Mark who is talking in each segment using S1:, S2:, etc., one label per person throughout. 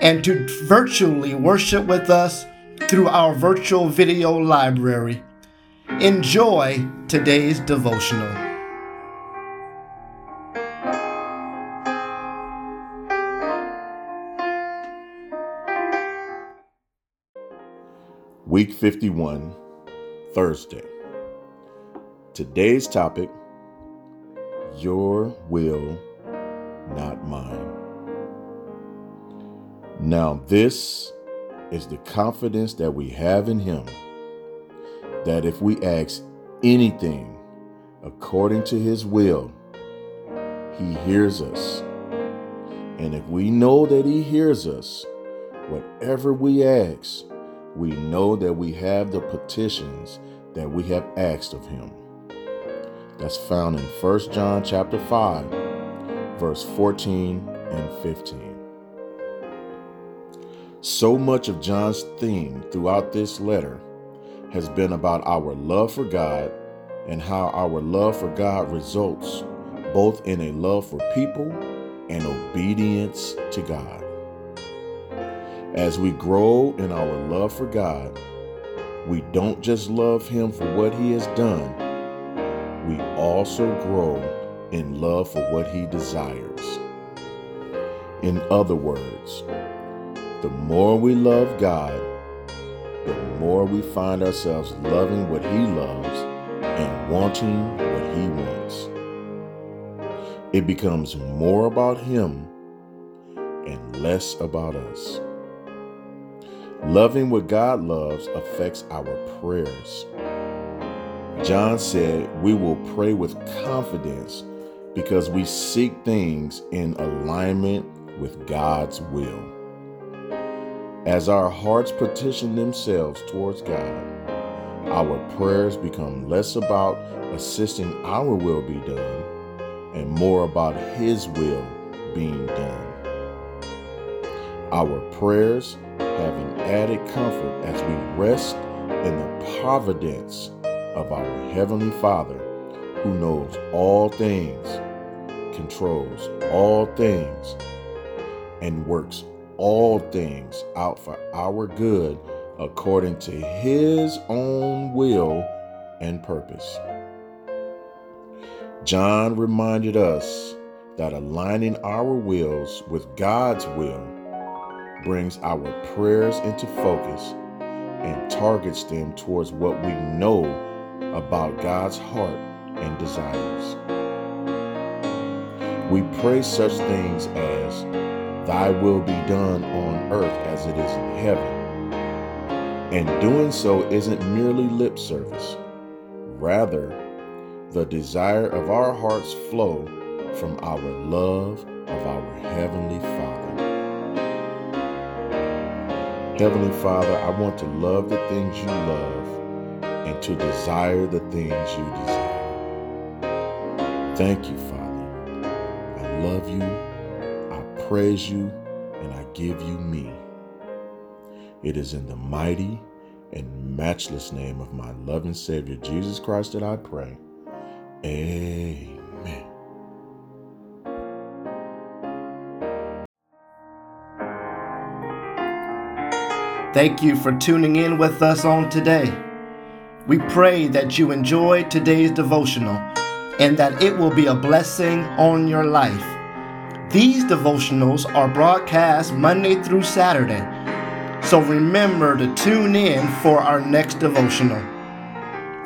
S1: and to virtually worship with us through our virtual video library. Enjoy today's devotional.
S2: Week 51, Thursday. Today's topic Your will, not mine. Now, this is the confidence that we have in Him that if we ask anything according to His will, He hears us. And if we know that He hears us, whatever we ask, we know that we have the petitions that we have asked of Him. That's found in 1 John chapter 5, verse 14 and 15. So much of John's theme throughout this letter has been about our love for God and how our love for God results both in a love for people and obedience to God. As we grow in our love for God, we don't just love Him for what He has done, we also grow in love for what He desires. In other words, the more we love God, the more we find ourselves loving what He loves and wanting what He wants. It becomes more about Him and less about us. Loving what God loves affects our prayers. John said we will pray with confidence because we seek things in alignment with God's will. As our hearts petition themselves towards God, our prayers become less about assisting our will be done and more about His will being done. Our prayers have an added comfort as we rest in the providence of our Heavenly Father who knows all things, controls all things, and works all things out for our good according to his own will and purpose. John reminded us that aligning our wills with God's will brings our prayers into focus and targets them towards what we know about God's heart and desires. We pray such things as Thy will be done on earth as it is in heaven. And doing so isn't merely lip service. Rather, the desire of our hearts flow from our love of our Heavenly Father. Heavenly Father, I want to love the things you love and to desire the things you desire. Thank you, Father. I love you praise you and I give you me. It is in the mighty and matchless name of my loving Savior Jesus Christ that I pray. Amen.
S1: Thank you for tuning in with us on today. We pray that you enjoyed today's devotional and that it will be a blessing on your life. These devotionals are broadcast Monday through Saturday, so remember to tune in for our next devotional.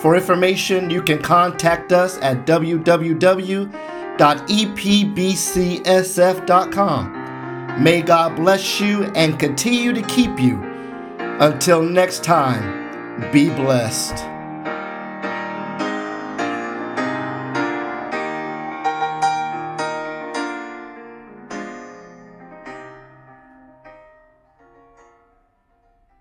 S1: For information, you can contact us at www.epbcsf.com. May God bless you and continue to keep you. Until next time, be blessed.